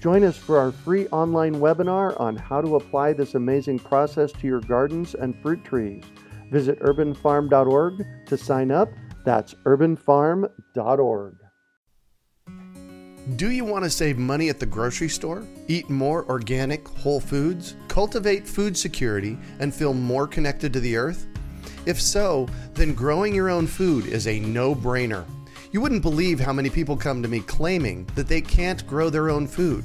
Join us for our free online webinar on how to apply this amazing process to your gardens and fruit trees. Visit urbanfarm.org to sign up. That's urbanfarm.org. Do you want to save money at the grocery store? Eat more organic, whole foods? Cultivate food security and feel more connected to the earth? If so, then growing your own food is a no brainer. You wouldn't believe how many people come to me claiming that they can't grow their own food.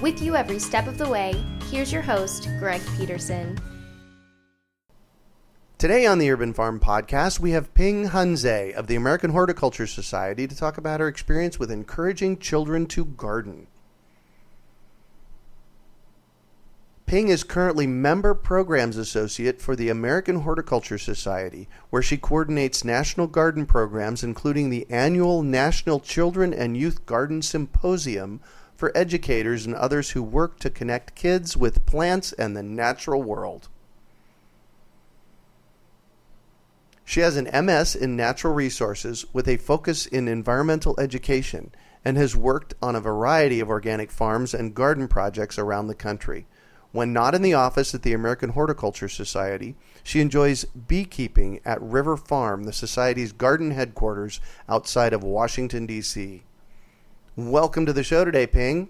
With you every step of the way, here's your host, Greg Peterson. Today on the Urban Farm Podcast, we have Ping Honzay of the American Horticulture Society to talk about her experience with encouraging children to garden. Ping is currently Member Programs Associate for the American Horticulture Society, where she coordinates national garden programs, including the annual National Children and Youth Garden Symposium for educators and others who work to connect kids with plants and the natural world. She has an MS in natural resources with a focus in environmental education and has worked on a variety of organic farms and garden projects around the country. When not in the office at the American Horticulture Society, she enjoys beekeeping at River Farm, the Society's garden headquarters outside of Washington, D.C. Welcome to the show today, Ping.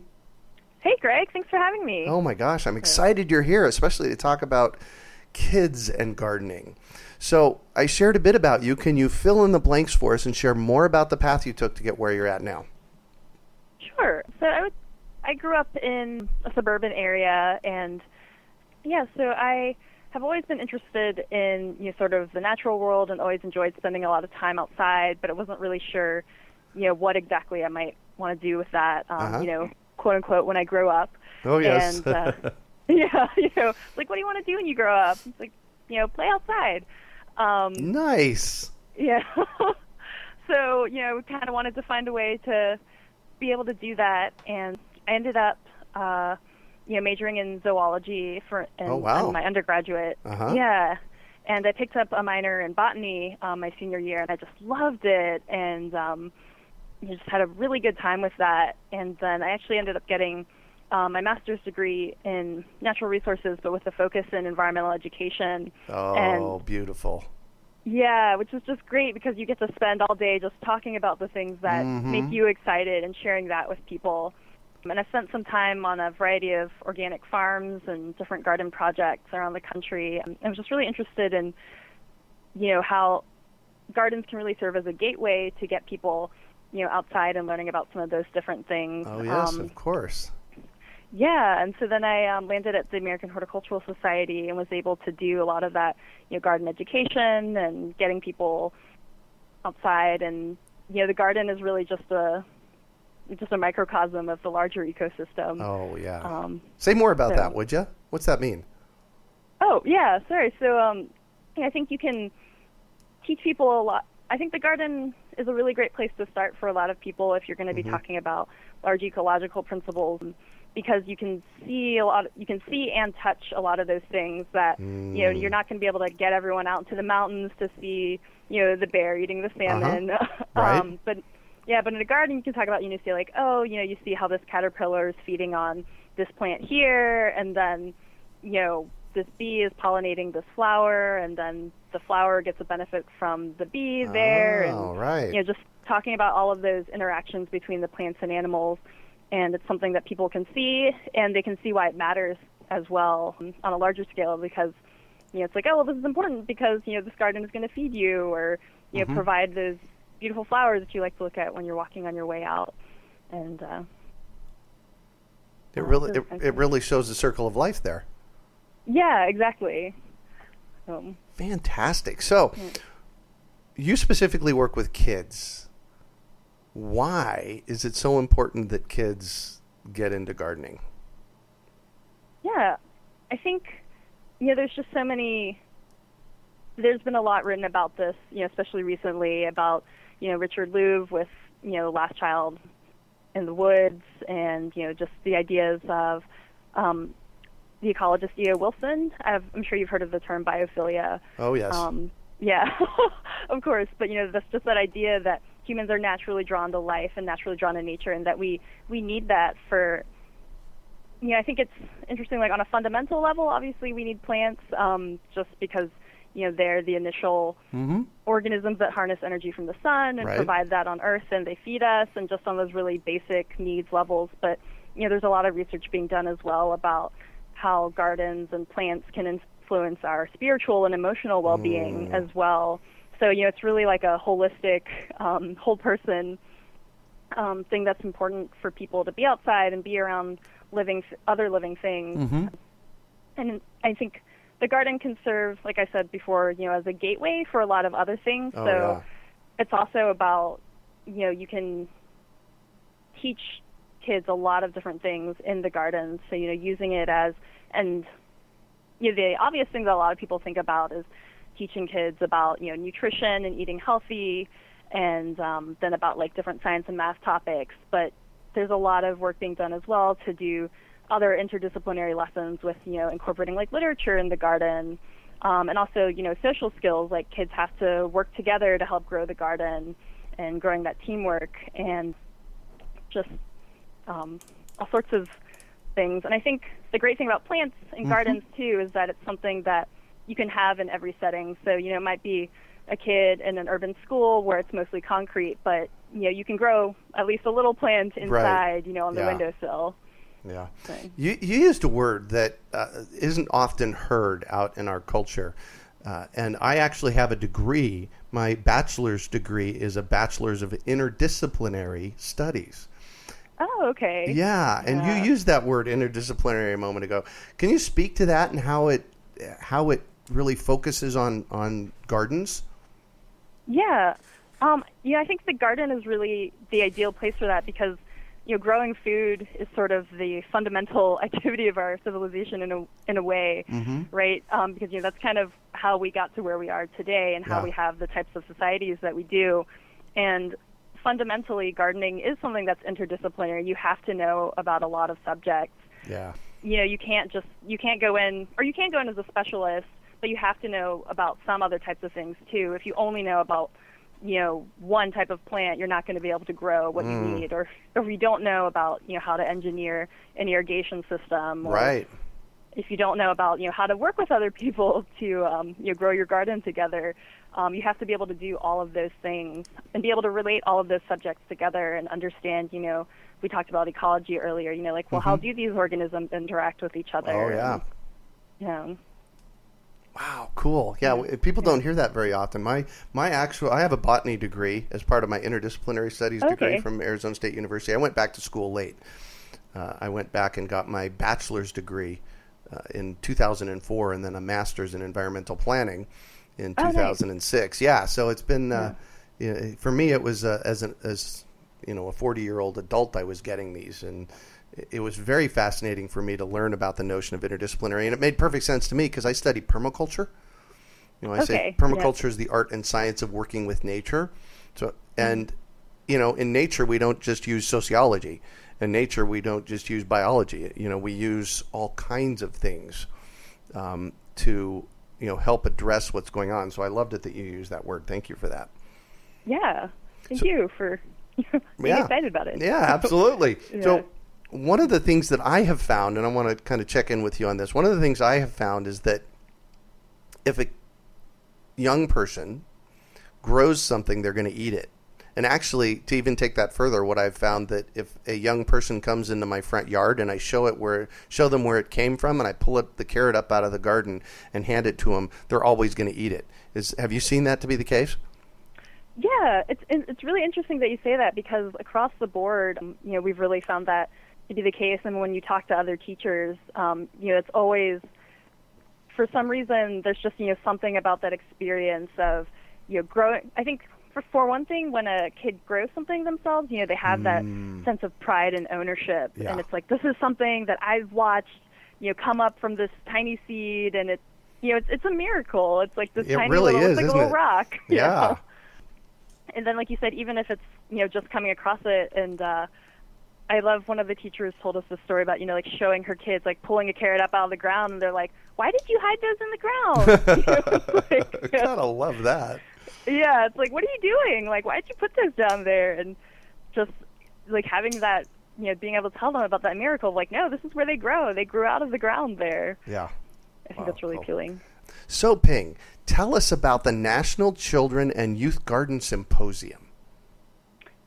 Hey, Greg. Thanks for having me. Oh my gosh, I'm excited you're here, especially to talk about kids and gardening. So, I shared a bit about you. Can you fill in the blanks for us and share more about the path you took to get where you're at now? Sure. So, I was I grew up in a suburban area, and yeah, so I have always been interested in you know sort of the natural world, and always enjoyed spending a lot of time outside. But I wasn't really sure, you know, what exactly I might want to do with that. Um, Uh-huh. You know, quote unquote, when I grow up. Oh, yes. And, uh, yeah, you know, like what do you want to do when you grow up? It's like, you know, play outside. Um, nice. yeah. so, you know, we kind of wanted to find a way to be able to do that, and I ended up, uh, you know, majoring in zoology for in, Oh, wow. in my undergraduate. Uh-huh. Yeah. And I picked up a minor in botany um, my senior year, and I just loved it, and um, you just had a really good time with that. And then I actually ended up getting um, my master's degree in natural resources, but with a focus in environmental education. Oh, And beautiful. yeah, which is just great because you get to spend all day just talking about the things that Mhm. make you excited and sharing that with people. And I spent some time on a variety of organic farms and different garden projects around the country. And I was just really interested in, you know, how gardens can really serve as a gateway to get people, you know, outside and learning about some of those different things. Oh, yes, Um, of course. yeah, and so then I um, landed at the American Horticultural Society and was able to do a lot of that, you know, garden education and getting people outside. And you know, the garden is really just a just a microcosm of the larger ecosystem. Oh yeah. Um, Say more about so- that, would you? What's that mean? Oh yeah, sorry. So um, I think you can teach people a lot. I think the garden is a really great place to start for a lot of people if you're going to be mm-hmm. talking about large ecological principles, because you can see a lot. you can see and touch a lot of those things that you know you're mm. not going to be able to get everyone out into the mountains to see you know the bear eating the uh-huh. salmon. Um, right. um, but yeah, but in a garden you can talk about you know see like oh you know you see how this caterpillar is feeding on this plant here, and then you know this bee is pollinating this flower, and then the flower gets a benefit from the bee there, Oh, and right. you know just talking about all of those interactions between the plants and animals, and it's something that people can see, and they can see why it matters as well on a larger scale because you know it's like oh well this is important because you know this garden is going to feed you or you know provide those beautiful flowers that you like to look at when you're walking on your way out, and uh, It really, it, it really shows the circle of life there. Yeah exactly. Um, Fantastic. So, you specifically work with kids. Why is it so important that kids get into gardening? Yeah, I think you know there's just so many. There's been a lot written about this, you know, especially recently about you know Richard Louv with you know Last Child in the Woods, and you know just the ideas of um, the ecologist E.O. Wilson. I've, I'm sure you've heard of the term biophilia. Oh yes. Um, yeah, of course. But you know, that's just that idea that humans are naturally drawn to life and naturally drawn to nature, and that we we need that for. You know, I think it's interesting. Like on a fundamental level, obviously we need plants, um, just because you know they're the initial organisms that harness energy from the sun and Right. provide that on Earth, and they feed us, and just on those really basic needs levels. But you know, there's a lot of research being done as well about how gardens and plants can influence our spiritual and emotional well-being as well. So you know, it's really like a holistic, um, whole person um, thing that's important for people to be outside and be around living other living things. And I think the garden can serve, like I said before, you know, as a gateway for a lot of other things. Oh, so yeah. it's also about, you know, you can teach kids a lot of different things in the garden. So, you know, using it as, and you know, the obvious thing that a lot of people think about is teaching kids about, you know, nutrition and eating healthy and um, then about like different science and math topics. But there's a lot of work being done as well to do other interdisciplinary lessons with, you know, incorporating like literature in the garden. Um, and also, you know, social skills, like kids have to work together to help grow the garden and growing that teamwork and just um, all sorts of things. And I think the great thing about plants and gardens too is that it's something that you can have in every setting. So you know, it might be a kid in an urban school where it's mostly concrete, but you know, you can grow at least a little plant inside, you know, on the Yeah. windowsill. Yeah. You, you used a word that uh, isn't often heard out in our culture. Uh, and I actually have a degree. My bachelor's degree is a bachelor's of interdisciplinary studies. Oh, okay. Yeah, and Yeah. you used that word interdisciplinary a moment ago. Can you speak to that and how it how it really focuses on on gardens? Yeah. Um, yeah, I think the garden is really the ideal place for that because, you know, growing food is sort of the fundamental activity of our civilization in a in a way, right? Um, because you know that's kind of how we got to where we are today and how Yeah. we have the types of societies that we do, and fundamentally, gardening is something that's interdisciplinary. You have to know about a lot of subjects Yeah. you know you can't just you can't go in or you can't go in as a specialist but you have to know about some other types of things too if you only know about you know one type of plant you're not going to be able to grow what you mm. need or or if you don't know about you know how to engineer an irrigation system or Right. If you don't know about you know how to work with other people to um, you know grow your garden together, um, you have to be able to do all of those things and be able to relate all of those subjects together and understand. You know, we talked about ecology earlier. You know, like well, how do these organisms interact with each other? Oh yeah. And, know, Wow, cool. Yeah, people don't hear that very often. My my actual I have a botany degree as part of my interdisciplinary studies degree from Arizona State University. I went back to school late. uh, I went back and got my bachelor's degree uh, in 2004 and then a master's in environmental planning in Oh, nice. 2006. Yeah, so it's been uh, yeah, for me. It was uh, as an as you know a 40 year old adult. I was getting these, and it- was very fascinating for me to learn about the notion of interdisciplinary, and it made perfect sense to me because I study permaculture. You know, I say Okay, yeah. permaculture is the art and science of working with nature. So, and you know, in nature we don't just use sociology. In nature we don't just use biology. You know, we use all kinds of things um, to you know help address what's going on. So I loved it that you used that word. Thank you for that. Yeah. Thank you for being Yeah. excited about it. Yeah, absolutely. Yeah. So, one of the things that I have found, and I want to kind of check in with you on this, one of the things I have found is that if a young person grows something, they're going to eat it. And actually, to even take that further, what I've found that if a young person comes into my front yard and I show it where show them where it came from, and I pull it, the carrot up out of the garden and hand it to them, they're always going to eat it. Is have you seen that to be the case? Yeah, it's it's really interesting that you say that because across the board, um, you know, we've really found that to be the case. And when you talk to other teachers, um, you know, it's always for some reason there's just you know something about that experience of you know growing. I think for one thing, when a kid grows something themselves, you know, they have that sense of pride and ownership, Yeah. and it's like this is something that I've watched, you know, come up from this tiny seed, and it's you know, it's it's a miracle. It's like this It tiny really little, is, it's like a little it? rock. Yeah. know? and then like you said even if it's you know just coming across it and uh i love one of the teachers told us this story about you know like showing her kids like pulling a carrot up out of the ground and they're like why did you hide those in the ground You know, like, Gotta love that. Yeah it's like what are you doing like why did you put those down there and just like having that you know being able to tell them about that miracle like no this is where they grow they grew out of the ground there Yeah. i think Wow, that's really cool. appealing So, Ping, tell us about the National Children and Youth Garden Symposium.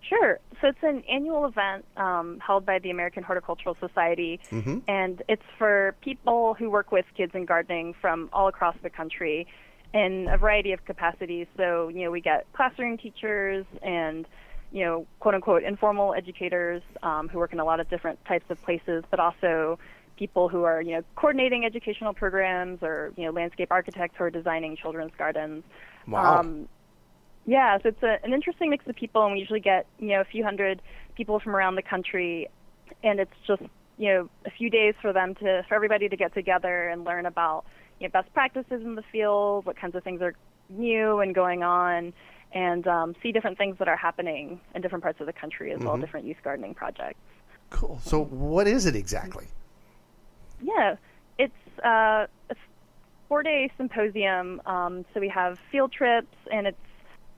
Sure. So it's an annual event um, held by the American Horticultural Society, and it's for people who work with kids in gardening from all across the country in a variety of capacities. So, you know, we get classroom teachers and, you know, quote unquote informal educators um, who work in a lot of different types of places, but also people who are, you know, coordinating educational programs or, you know, landscape architects who are designing children's gardens. Wow. Um, yeah, so it's a, an interesting mix of people, and we usually get you know a few hundred people from around the country, and it's just you know a few days for them to for everybody to get together and learn about you know best practices in the field, what kinds of things are new and going on, and um, see different things that are happening in different parts of the country as well, different youth gardening projects. Cool. So, what is it exactly? Yeah, it's uh, a four-day symposium. Um, so we have field trips, and it's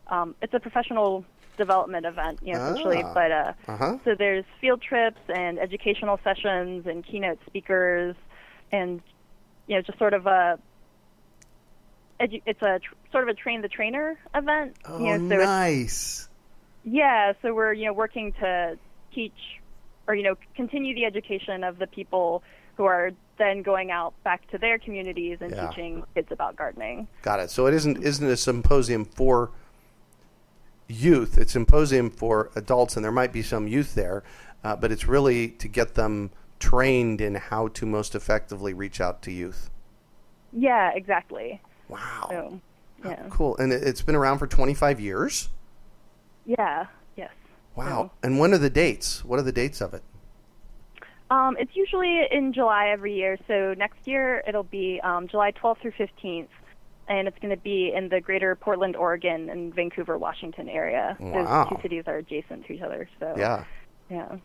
um, it's a professional development event, you know, essentially. Ah. But uh, Uh-huh. so there's field trips and educational sessions and keynote speakers, and you know, just sort of a edu- it's a tr- sort of a train the trainer event. Oh, you know, so nice. yeah, so we're you know working to teach or you know continue the education of the people who are then going out back to their communities and Yeah. teaching kids about gardening. Got it. So, it isn't isn't a symposium for youth. It's a symposium for adults, and there might be some youth there, uh, but it's really to get them trained in how to most effectively reach out to youth. Yeah, exactly. Wow. So, yeah, Cool. And it- it's been around for 25 years? yeah, yes. Wow. And when are the dates? What are the dates of it? Um, it's usually in July every year. So next year it'll be um, July 12th through 15th, and it's going to be in the greater Portland, Oregon, and Vancouver, Washington area. Wow. Those two cities are adjacent to each other. So Yeah. Yeah.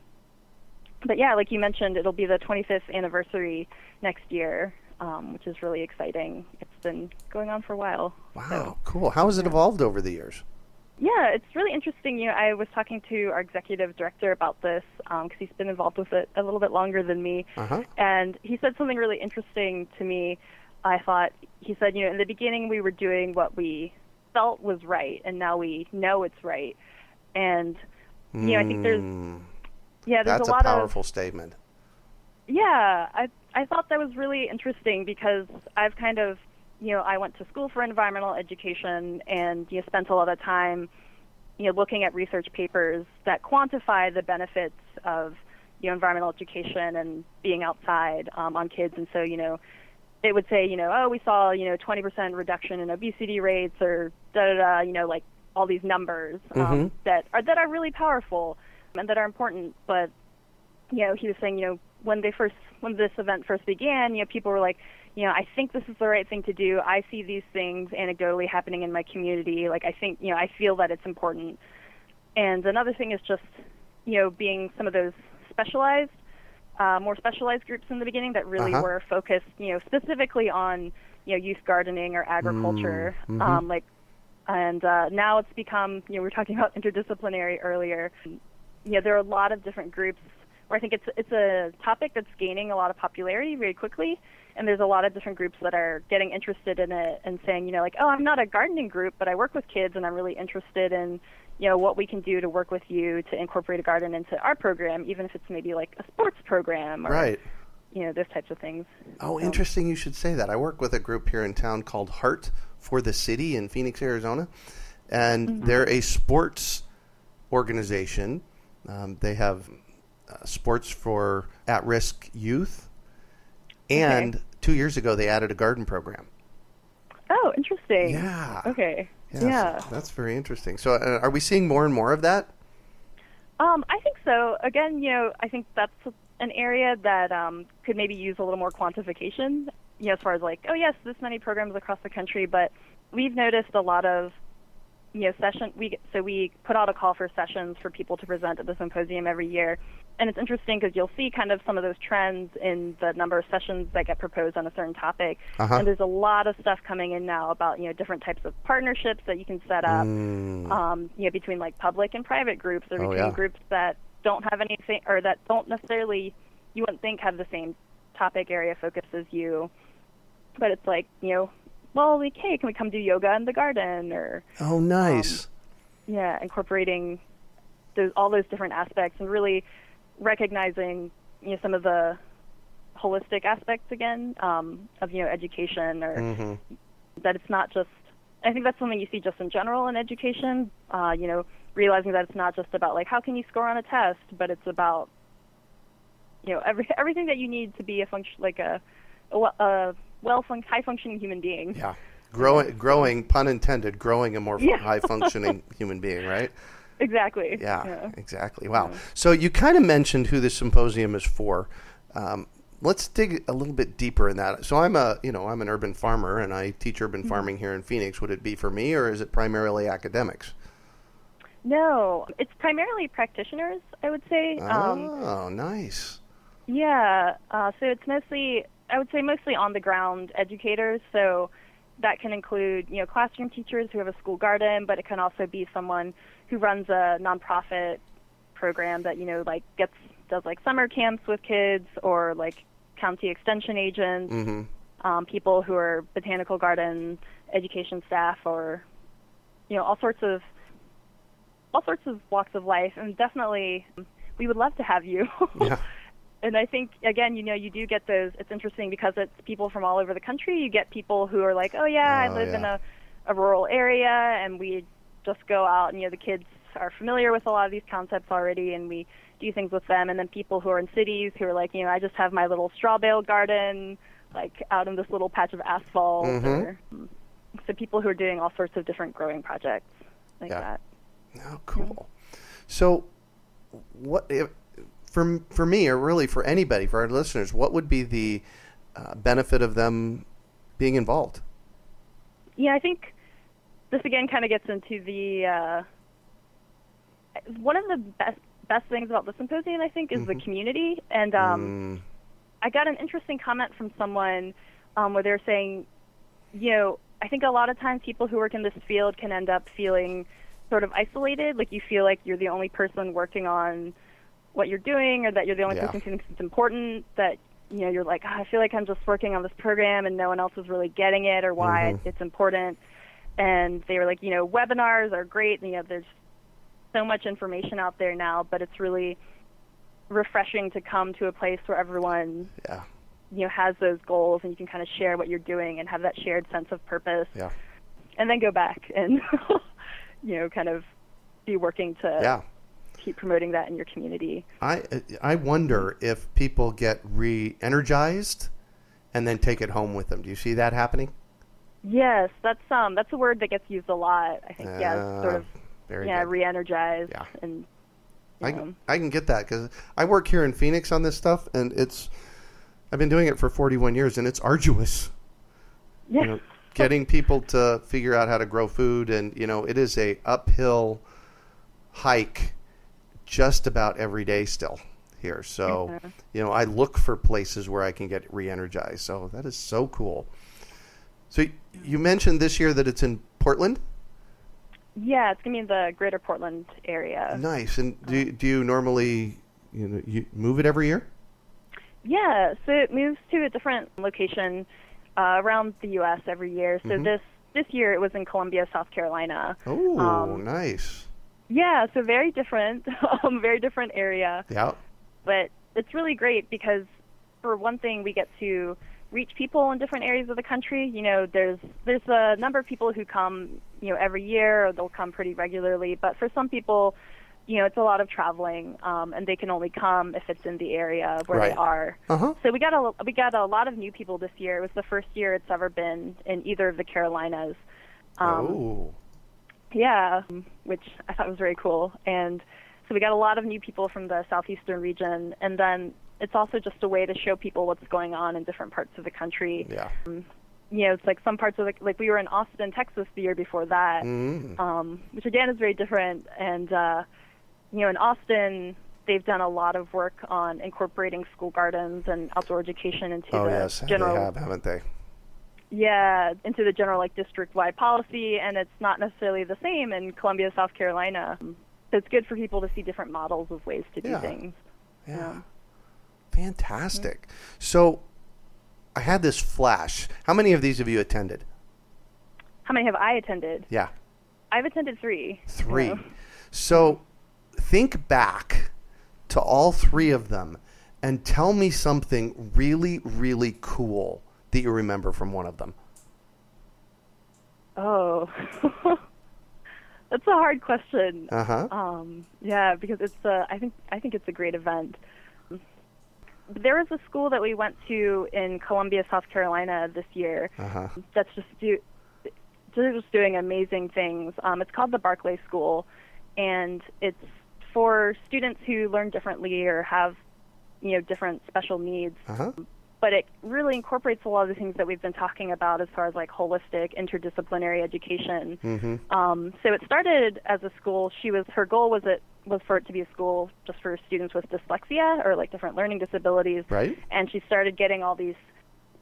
But yeah, like you mentioned, it'll be the 25th anniversary next year, um, which is really exciting. It's been going on for a while. Wow. Cool. How has it evolved over the years? Yeah, it's really interesting. You know, I was talking to our executive director about this because he's been involved with it a little bit longer than me, Uh-huh. and he said something really interesting to me. I thought he said, you know, in the beginning we were doing what we felt was right, and now we know it's right. And you know, I think there's Mm, yeah, there's that's a a lot of powerful statement. Yeah, I I thought that was really interesting because I've kind of, you know, I went to school for environmental education and you know, spent a lot of time, you know, looking at research papers that quantify the benefits of, you know environmental education and being outside um, on kids, and so you know it would say you know oh we saw you know 20% reduction in obesity rates or da da da you know like all these numbers um, Mm-hmm. that are that are really powerful and that are important, but you know, he was saying, you know, when they first, when this event first began, you know, people were like, you know, I think this is the right thing to do. I see these things anecdotally happening in my community. Like, I think, you know, I feel that it's important. And another thing is just, you know, being some of those specialized, uh, more specialized groups in the beginning that really Uh-huh. were focused, you know, specifically on, you know, youth gardening or agriculture. Mm, mhm. Um, like, and uh, now it's become, you know, we were talking about interdisciplinary earlier. You know, there are a lot of different groups where I think it's it's a topic that's gaining a lot of popularity very quickly, and there's a lot of different groups that are getting interested in it and saying, you know, like, oh, I'm not a gardening group, but I work with kids, and I'm really interested in, you know, what we can do to work with you to incorporate a garden into our program, even if it's maybe like a sports program or Right. you know those types of things. Oh, interesting. You should say that. I work with a group here in town called Heart for the City in Phoenix, Arizona, and mm-hmm. they're a sports organization. Um, they have uh, sports for at-risk youth, and two years ago they added a garden program. Oh, interesting. Yeah. Okay. Yeah, so that's very interesting. So, uh, are we seeing more and more of that? Um, I think so. Again, you know, I think that's an area that um, could maybe use a little more quantification. You know, as far as like, oh yes, this many programs across the country, but we've noticed a lot of, you know, session. We so we put out a call for sessions for people to present at the symposium every year, and it's interesting because you'll see kind of some of those trends in the number of sessions that get proposed on a certain topic. Uh-huh. And there's a lot of stuff coming in now about you know different types of partnerships that you can set up Mm, um, you know, between like public and private groups, or Oh, between yeah. groups that don't have anything, or that don't necessarily, you wouldn't think have the same topic area focus as you. But it's like, you know, well, like, hey, can we come do yoga in the garden, or oh, nice. yeah, incorporating those all those different aspects and really recognizing, you know, some of the holistic aspects again um, of you know education or hmm that it's not just I think that's something you see just in general in education. Uh, you know, realizing that it's not just about like how can you score on a test, but it's about you know every everything that you need to be a function like a a, a well fun- high functioning human being. Yeah. Growing, growing, pun intended, growing a more Yeah. high functioning human being, right? Exactly. Yeah, exactly. Wow. So you kind of mentioned who the symposium is for. Um, let's dig a little bit deeper in that. So I'm a, you know, I'm an urban farmer and I teach urban farming here in Phoenix. Would it be for me or is it primarily academics? No, it's primarily practitioners. I would say. Um, oh, nice. Yeah, uh, so it's mostly, I would say, mostly on the ground educators. So that can include, you know, classroom teachers who have a school garden, but it can also be someone who runs a nonprofit program that, you know, like gets does like summer camps with kids or like county extension agents, hmm um, people who are botanical garden education staff, or you know, all sorts of all sorts of walks of life. And definitely, we would love to have you. Yeah. And I think again, you know, you do get those. It's interesting because it's people from all over the country. You get people who are like, "Oh yeah, I Oh, live in a, a rural area," and we just go out, and you know, the kids are familiar with a lot of these concepts already, and we do things with them. And then people who are in cities who are like, you know, I just have my little straw bale garden, like out in this little patch of asphalt, Mhm. or so people who are doing all sorts of different growing projects like Yeah. that. Oh, cool. So, what if, for for me, or really for anybody, for our listeners, what would be the uh, benefit of them being involved? Yeah, I think this again kind of gets into the uh, one of the best best things about the symposium. I think is the community, and um, Mm, I got an interesting comment from someone um, where they're saying, you know, I think a lot of times people who work in this field can end up feeling sort of isolated, like you feel like you're the only person working on what you're doing, or that you're the only Yeah. person who thinks it's important. That you know, you're like, "Ah, I feel like I'm just working on this program, and no one else is really getting it or why Mhm. it's important. And they were like, you know, webinars are great, and you know, there's so much information out there now, but it's really refreshing to come to a place where everyone yeah, you know has those goals and you can kind of share what you're doing and have that shared sense of purpose yeah, and then go back and you know kind of be working to yeah. Keep promoting that in your community. I I wonder if people get re-energized and then take it home with them. Do you see that happening? Yes, that's um that's a word that gets used a lot. I think yeah, Ah, sort of yeah, good. re-energized Yeah. and I know. I can get that because I work here in Phoenix on this stuff, and it's I've been doing it for 41 years, and it's arduous. yeah. You know, getting people to figure out how to grow food, and you know, it is a uphill hike just about every day still here. So, Yeah. you know, I look for places where I can get re-energized. So that is so cool. So you mentioned this year that it's in Portland. Yeah, it's gonna be in the Greater Portland area. Nice. And do you- do you normally you know you move it every year? Yeah, so it moves to a different location uh, around the U.S. every year. So Mhm. this this year it was in Columbia, South Carolina. Oh, Um, nice. Yeah, so very different, um, very different area. Yeah. But it's really great because, for one thing, we get to reach people in different areas of the country. You know, there's there's a number of people who come, you know, every year, or they'll come pretty regularly. But for some people, you know, it's a lot of traveling, um, and they can only come if it's in the area where Right. they are. Uh huh. So we got a we got a lot of new people this year. It was the first year it's ever been in either of the Carolinas. Um, oh. Yeah, which I thought was very cool. And so we got a lot of new people from the southeastern region, and then it's also just a way to show people what's going on in different parts of the country. Yeah. Um, You know, it's like some parts of the like we were in Austin, Texas, the year before that, Mm. um, which again is very different. And uh, you know, in Austin, they've done a lot of work on incorporating school gardens and outdoor education into Oh the yes, general they have, haven't they? Yeah, into the general like district-wide policy, and it's not necessarily the same in Columbia, South Carolina. So it's good for people to see different models of ways to do Yeah. things. Yeah. Yeah. Fantastic. So I had this flash. How many of these have you attended? How many have I attended? Yeah. I've attended three. Three. So- So think back to all three of them and tell me something really, really cool that you remember from one of them. Oh, that's a hard question. Uh huh. Um, yeah, because it's a, I think I think it's a great event. There was a school that we went to in Columbia, South Carolina this year. Uh huh. that's just do they're just doing amazing things. Um, it's called the Barclay School, and it's for students who learn differently or have you know different special needs. Uh huh. But it really incorporates a lot of the things that we've been talking about as far as like holistic, interdisciplinary education. Mm-hmm. Um, so it started as a school. She was her goal was it was for it to be a school just for students with dyslexia or like different learning disabilities Right. and she started getting all these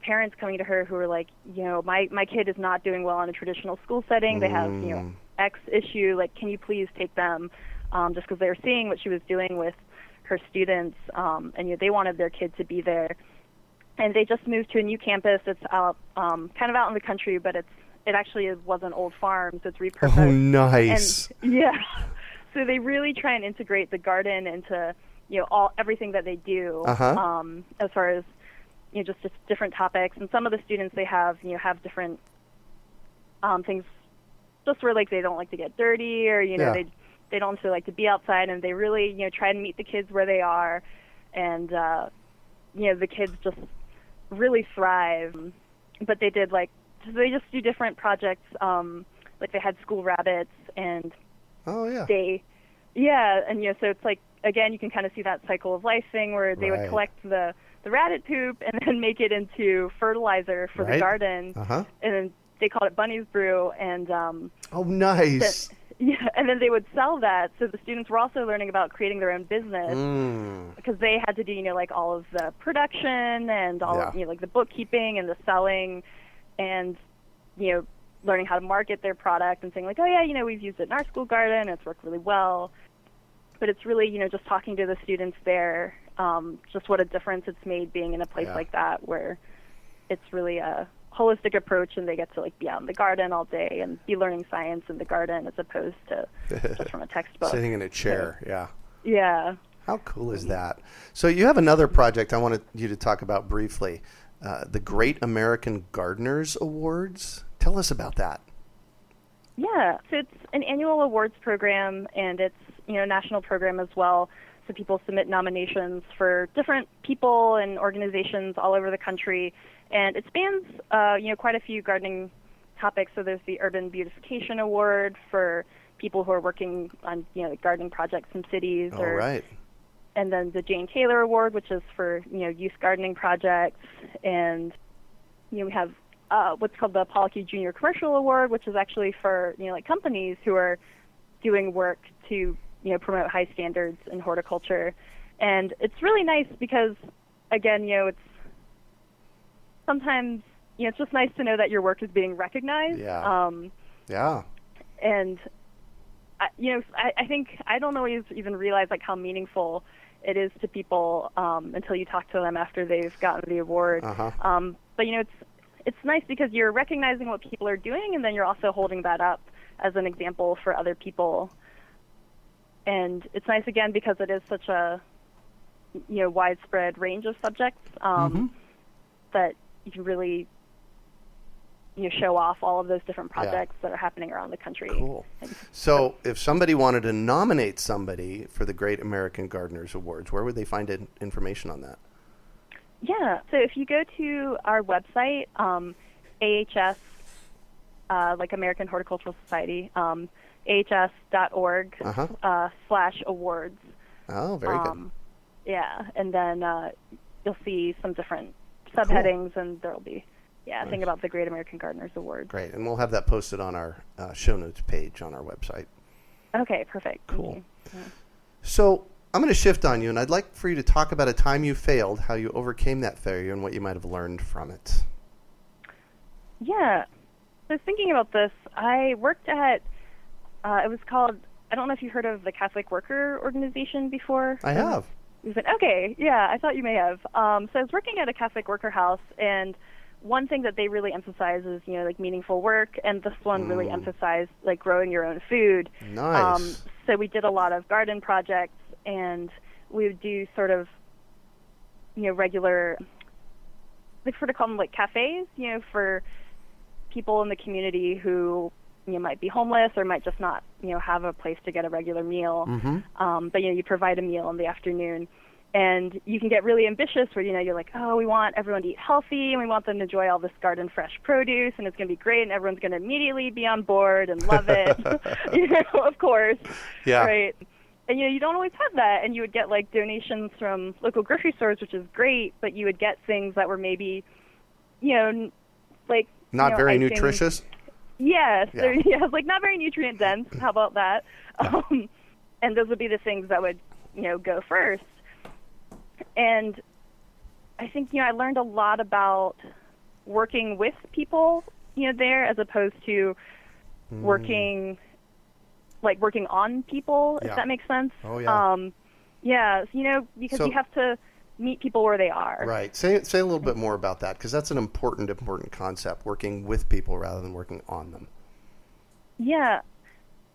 parents coming to her who were like, you know, my my kid is not doing well in a traditional school setting. They have, you know, Mm. X issue. Like, can you please take them? Um, just because they were seeing what she was doing with her students, um, and you know, they wanted their kid to be there. And they just moved to a new campus. It's out, um, kind of out in the country, but it's it actually is, was an old farm, so it's repurposed. Oh, nice. And yeah, so they really try and integrate the garden into you know all everything that they do. Uh-huh. Um, as far as you know, just, just different topics. And some of the students they have you know have different um, things, just where like they don't like to get dirty or you know Yeah. they they don't necessarily like to be outside, and they really you know try and meet the kids where they are, and uh, you know the kids just really thrive. But they did like so they just do different projects. Um, like they had school rabbits and Oh yeah. they yeah and you know so it's like again you can kind of see that cycle of life thing where they Right. would collect the the rabbit poop and then make it into fertilizer for Right. the garden Uh huh. and then they called it bunny's brew and um Oh nice. Yeah and then they would sell that so the students were also learning about creating their own business Mm. because they had to do you know like all of the production and all of you know like the bookkeeping and the selling and you know learning how to market their product and saying like oh yeah you know we've used it in our school garden it's worked really well but it's really you know just talking to the students there um, just what a difference it's made being in a place Yeah. like that where it's really a holistic approach and they get to like be out in the garden all day and be learning science in the garden as opposed to just from a textbook Sitting in a chair. Yeah. yeah How cool is that? So you have another project I wanted you to talk about briefly, uh, the Great American Gardeners Awards. Tell us about that. Yeah, so it's an annual awards program, and it's you know a national program as well. So people submit nominations for different people and organizations all over the country, and it spans uh, you know quite a few gardening topics. So there's the Urban Beautification Award for people who are working on you know like gardening projects in cities, All or right. and then the Jane Taylor Award, which is for you know youth gardening projects, and you know we have uh, what's called the Paul Ecke Junior Commercial Award, which is actually for you know like companies who are doing work to you know promote high standards in horticulture, and it's really nice because again you know it's sometimes you know it's just nice to know that your work is being recognized. Yeah. Um, Yeah. and I, you know I, I think I don't always even realize like how meaningful it is to people um, until you talk to them after they've gotten the award. Uh-huh. Um, but you know it's it's nice because you're recognizing what people are doing and then you're also holding that up as an example for other people. And it's nice again because it is such a you know widespread range of subjects um, Mm-hmm. that you can really you know show off all of those different Yeah. projects that are happening around the country. Cool. So, if somebody wanted to nominate somebody for the Great American Gardeners Awards, where would they find in- information on that? Yeah. So if you go to our website, um, AHS, uh, like American Horticultural Society, um, ahs.org Uh-huh. uh, slash awards. Oh, very good. Um, yeah, and then uh, you'll see some different subheadings, and there'll be yeah, a thing about the Great American Gardeners Award. Great. And we'll have that posted on our uh, show notes page on our website. Okay, perfect. Cool. So, I'm going to shift on you, and I'd like for you to talk about a time you failed, how you overcame that failure, and what you might have learned from it. Yeah. I was thinking about this. I worked at, uh, it was called, I don't know if you heard of the Catholic Worker Organization before. I have. You said, okay, yeah, I thought you may have. Um, so I was working at a Catholic worker house, and one thing that they really emphasize is, you know, like meaningful work, and this one really emphasized like growing your own food. Nice. Um, so we did a lot of garden projects, and we would do sort of, you know, regular, they sort of call them like cafes, you know, for people in the community who you know, might be homeless or might just not, you know, have a place to get a regular meal. Mm-hmm. Um, but you know, you provide a meal in the afternoon, and you can get really ambitious where you know you're like, oh, we want everyone to eat healthy, and we want them to enjoy all this garden fresh produce, and it's going to be great, and everyone's going to immediately be on board and love it. you know, of course. Yeah. Right. And you know, you don't always have that, and you would get like donations from local grocery stores, which is great, but you would get things that were maybe, you know, like Not you know, very icing- nutritious. Yes, Yeah. yeah, like not very nutrient dense. How about that? Um, and those would be the things that would, you know, go first. And I think you know I learned a lot about working with people, you know, there as opposed to working like working on people, Yeah. if that makes sense. Oh, yeah. Um, yeah, you know, because So- you have to meet people where they are. Right. Say say a little bit more about that because that's an important important concept. Working with people rather than working on them. Yeah.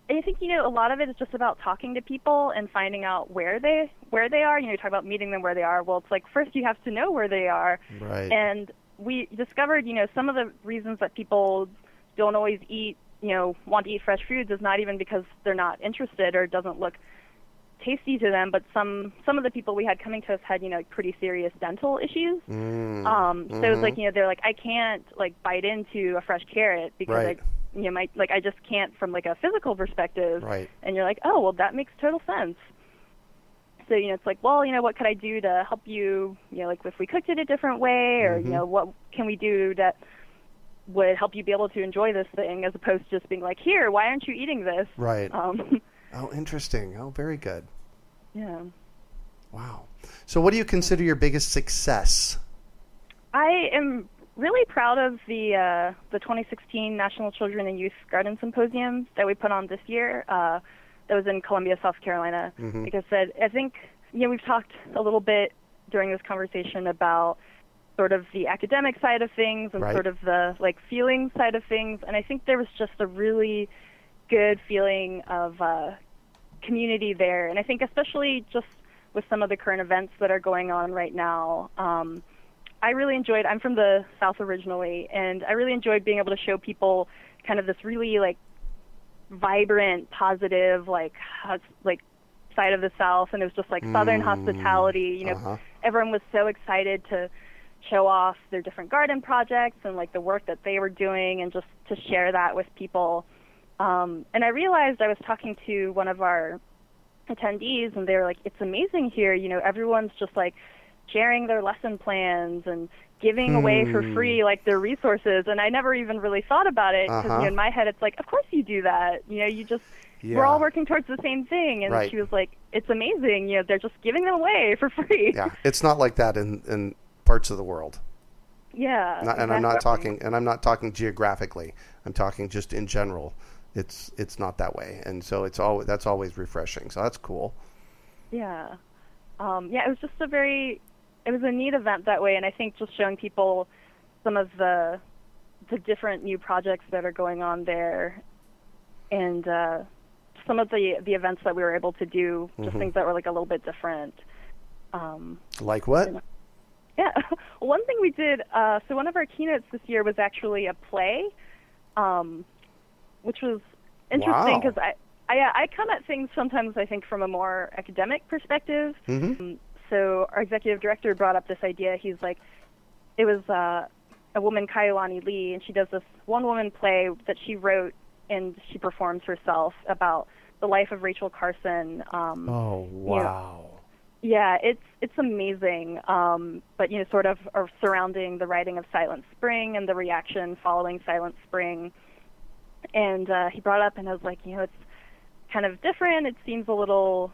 I think you know a lot of it is just about talking to people and finding out where they where they are. You know, you talk about meeting them where they are. Well, it's like first you have to know where they are. Right. And we discovered, you know, some of the reasons that people don't always eat, you know, want to eat fresh foods is not even because they're not interested or it doesn't look tasty to them, but some some of the people we had coming to us had, you know, pretty serious dental issues. Mm. Um, so it's like you know they're like I can't like bite into a fresh carrot because Right. like you know my like I just can't from like a physical perspective. Right. And you're like oh well that makes total sense. So you know it's like well you know what could I do to help you you know like if we cooked it a different way or Mm-hmm. you know what can we do that would help you be able to enjoy this thing as opposed to just being like here why aren't you eating this? Right. Um, Oh, interesting. Oh, very good. yeah. Wow. So, what do you consider your biggest success? I am really proud of the uh, the 2016 National Children and Youth Garden Symposium that we put on this year. Uh, that was in Columbia, South Carolina. Like I said, I think you know we've talked a little bit during this conversation about sort of the academic side of things and Right. sort of the like feeling side of things, and I think there was just a really good feeling of uh, community there. And I think especially just with some of the current events that are going on right now. Um, I really enjoyed. I'm from the South originally, and I really enjoyed being able to show people kind of this really like vibrant, positive, like hus- like side of the South, and it was just like Southern hospitality. You know, uh-huh. everyone was so excited to show off their different garden projects and like the work that they were doing, and just to share that with people. Um, and I realized I was talking to one of our attendees, and they were like, "It's amazing here. You know, everyone's just like sharing their lesson plans and giving away for Hmm. free like their resources." And I never even really thought about it because Uh-huh. you know, in my head, it's like, "Of course you do that. You know, you just Yeah. we're all working towards the same thing." And Right. she was like, "It's amazing. You know, they're just giving them away for free." Yeah, it's not like that in, in parts of the world. yeah. Not, and I'm not talking and I'm not talking geographically. I'm talking just in general. It's it's not that way, and so it's always that's always refreshing. So that's cool. Yeah. Um, yeah, it was just a very, it was a neat event that way, and I think just showing people some of the, the different new projects that are going on there, and uh, some of the the events that we were able to do, just things that were like a little bit different. Um, Like what? yeah. One thing we did, uh, so one of our keynotes this year was actually a play, um, which was interesting Wow. because I, I, I come at things sometimes, I think, from a more academic perspective. Mhm. Um, so our executive director brought up this idea. He's like, it was uh, a woman, Kaiulani Lee, and she does this one-woman play that she wrote and she performs herself about the life of Rachel Carson. Um, Oh wow! yeah, it's it's amazing. Um, but you know, sort of are surrounding the writing of Silent Spring and the reaction following Silent Spring. And uh, he brought up, and I was like, you know, it's kind of different. It seems a little,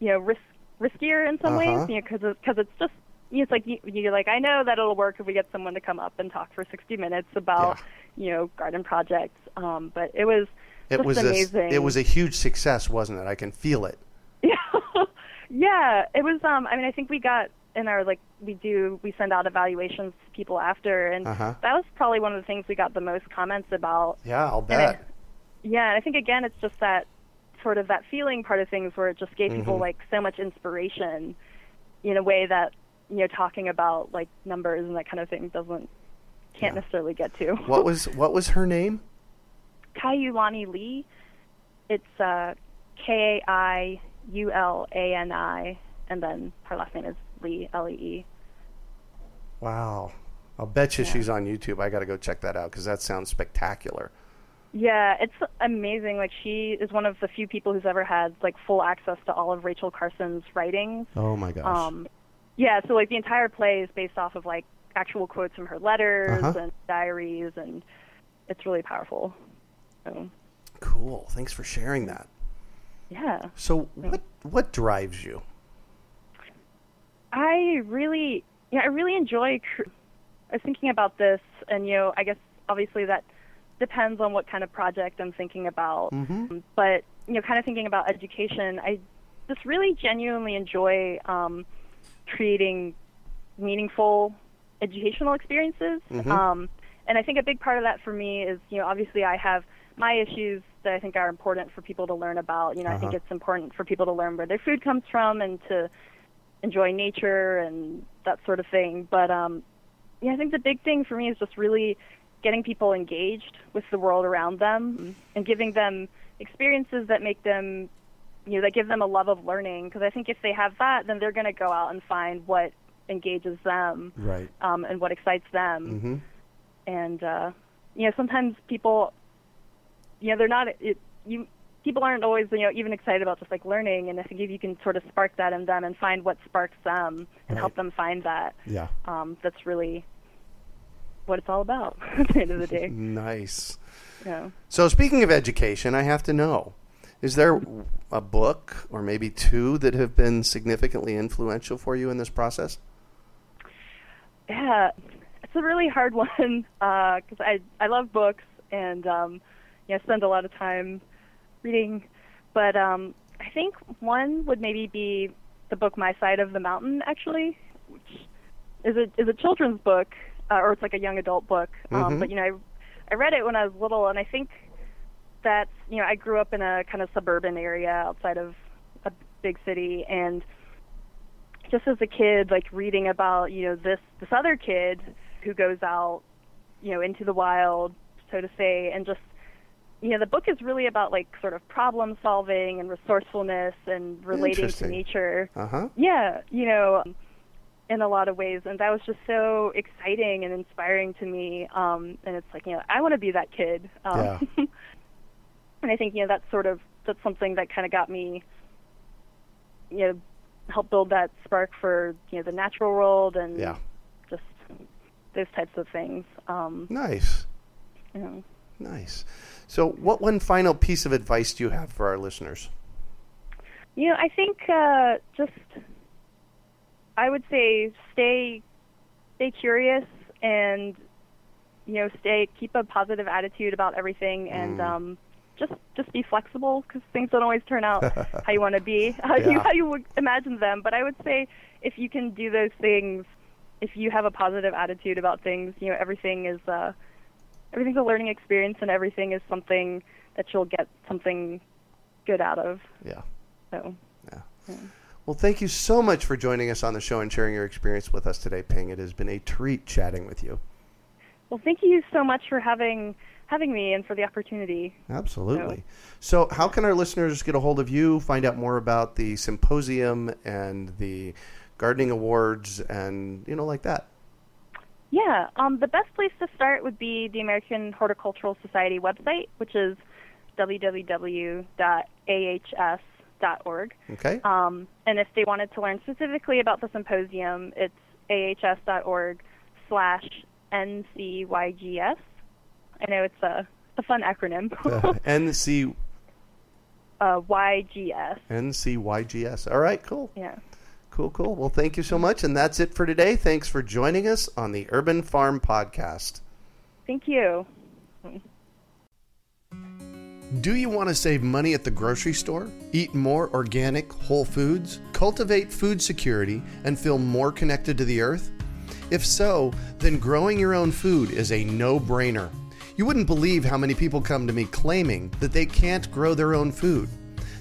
you know, risk riskier in some Uh-huh. ways, you know, because because it's just. you know, It's like you, you're like I know that it'll work if we get someone to come up and talk for 60 minutes about you know garden projects. Um, but it was It was a, it was a huge success, wasn't it? I can feel it. Yeah, yeah. It was. Um, I mean, I think we got in our like we do we send out evaluations to people after, and Uh-huh. that was probably one of the things we got the most comments about. Yeah, I'll And bet. it- yeah, and I think again, it's just that sort of that feeling part of things where it just gave Mm-hmm. people like so much inspiration in a way that you know talking about like numbers and that kind of thing doesn't can't necessarily get to. What was what was her name? Kaiulani Lee. It's uh, K A I U L A N I, and then her last name is Lee, L E E. Wow. I'll bet you she's on YouTube. I got to go check that out because that sounds spectacular. Yeah, it's amazing. Like she is one of the few people who's ever had like full access to all of Rachel Carson's writings. Oh my gosh. Um, yeah, so like the entire play is based off of like actual quotes from her letters Uh-huh. and diaries, and it's really powerful. So cool. Thanks for sharing that. yeah. So what what drives you? I really, yeah, I really enjoy. Cr- I was thinking about this, and you know, I guess obviously that depends on what kind of project I'm thinking about. Mhm. But you know, kind of thinking about education, I just really genuinely enjoy um, creating meaningful educational experiences. Mhm. Um, and I think a big part of that for me is, you know, obviously I have my issues that I think are important for people to learn about. You know, I think Uh-huh. it's important for people to learn where their food comes from and to enjoy nature and that sort of thing. But um, yeah, I think the big thing for me is just really getting people engaged with the world around them and giving them experiences that make them, you know, that give them a love of learning. Because I think if they have that, then they're going to go out and find what engages them Right. um, and what excites them Mhm. and uh, you know sometimes people you know they're not it, you people aren't always you know even excited about just like learning and I think if you can sort of spark that in them and find what sparks them and help them find that Yeah. um, that's really what it's all about at the end of the day Nice. know. So speaking of education, I have to know. Is there a book or maybe two that have been significantly influential for you in this process? Yeah, it's a really hard one because I I love books and um, yeah, spend a lot of time reading. But um, I think one would maybe be the book My Side of the Mountain, actually, which is a is a children's book uh, or it's like a young adult book. Um, but you know, I I read it when I was little, and I think that you know I grew up in a kind of suburban area outside of a big city, and just as a kid, like reading about you know this this other kid who goes out, you know, into the wild, so to say, and just you know, the book is really about like sort of problem solving and resourcefulness and relating to nature. Uh huh. Yeah, you know, in a lot of ways, and that was just so exciting and inspiring to me. Um, and it's like, you know, I want to be that kid. Um, Yeah. and I think you know that's sort of that's something that kind of got me, you know, helped build that spark for you know the natural world and Yeah. just those types of things. Um, Nice. you know. Nice. So, what one final piece of advice do you have for our listeners? You know, I think uh, just I would say stay stay curious and you know stay keep a positive attitude about everything and Mm. um, just just be flexible because things don't always turn out how you want to be how you how you would imagine them. But I would say if you can do those things, if you have a positive attitude about things, you know everything is uh, everything's a learning experience and everything is something that you'll get something good out of. Yeah. So. Yeah. Well, thank you so much for joining us on the show and sharing your experience with us today, Ping. It has been a treat chatting with you. Well, thank you so much for having having me and for the opportunity. Absolutely. So, how can our listeners get a hold of you, find out more about the symposium and the gardening awards and, you know, like that? Yeah, um, the best place to start would be the American Horticultural Society website, which is www.ahs.org. Okay. Um, and if they wanted to learn specifically about the symposium, it's ahs.org slash NCYGS. I know it's a, a fun acronym. Uh, NC, uh, YGS. NCYGS. All right, cool. Yeah. Cool, cool. Well, thank you so much. And that's it for today. Thanks for joining us on the Urban Farm Podcast. Thank you. Do you want to save money at the grocery store? Eat more organic, whole foods? Cultivate food security and feel more connected to the earth? If so, then growing your own food is a no brainer. You wouldn't believe how many people come to me claiming that they can't grow their own food.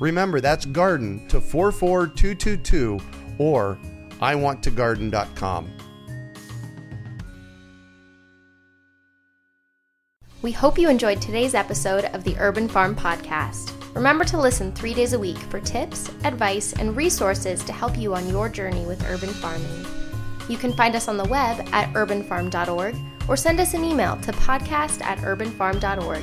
Remember, that's garden to 44222 or iwanttogarden.com. We hope you enjoyed today's episode of the Urban Farm Podcast. Remember to listen three days a week for tips, advice, and resources to help you on your journey with urban farming. You can find us on the web at urbanfarm.org or send us an email to podcast at urbanfarm.org.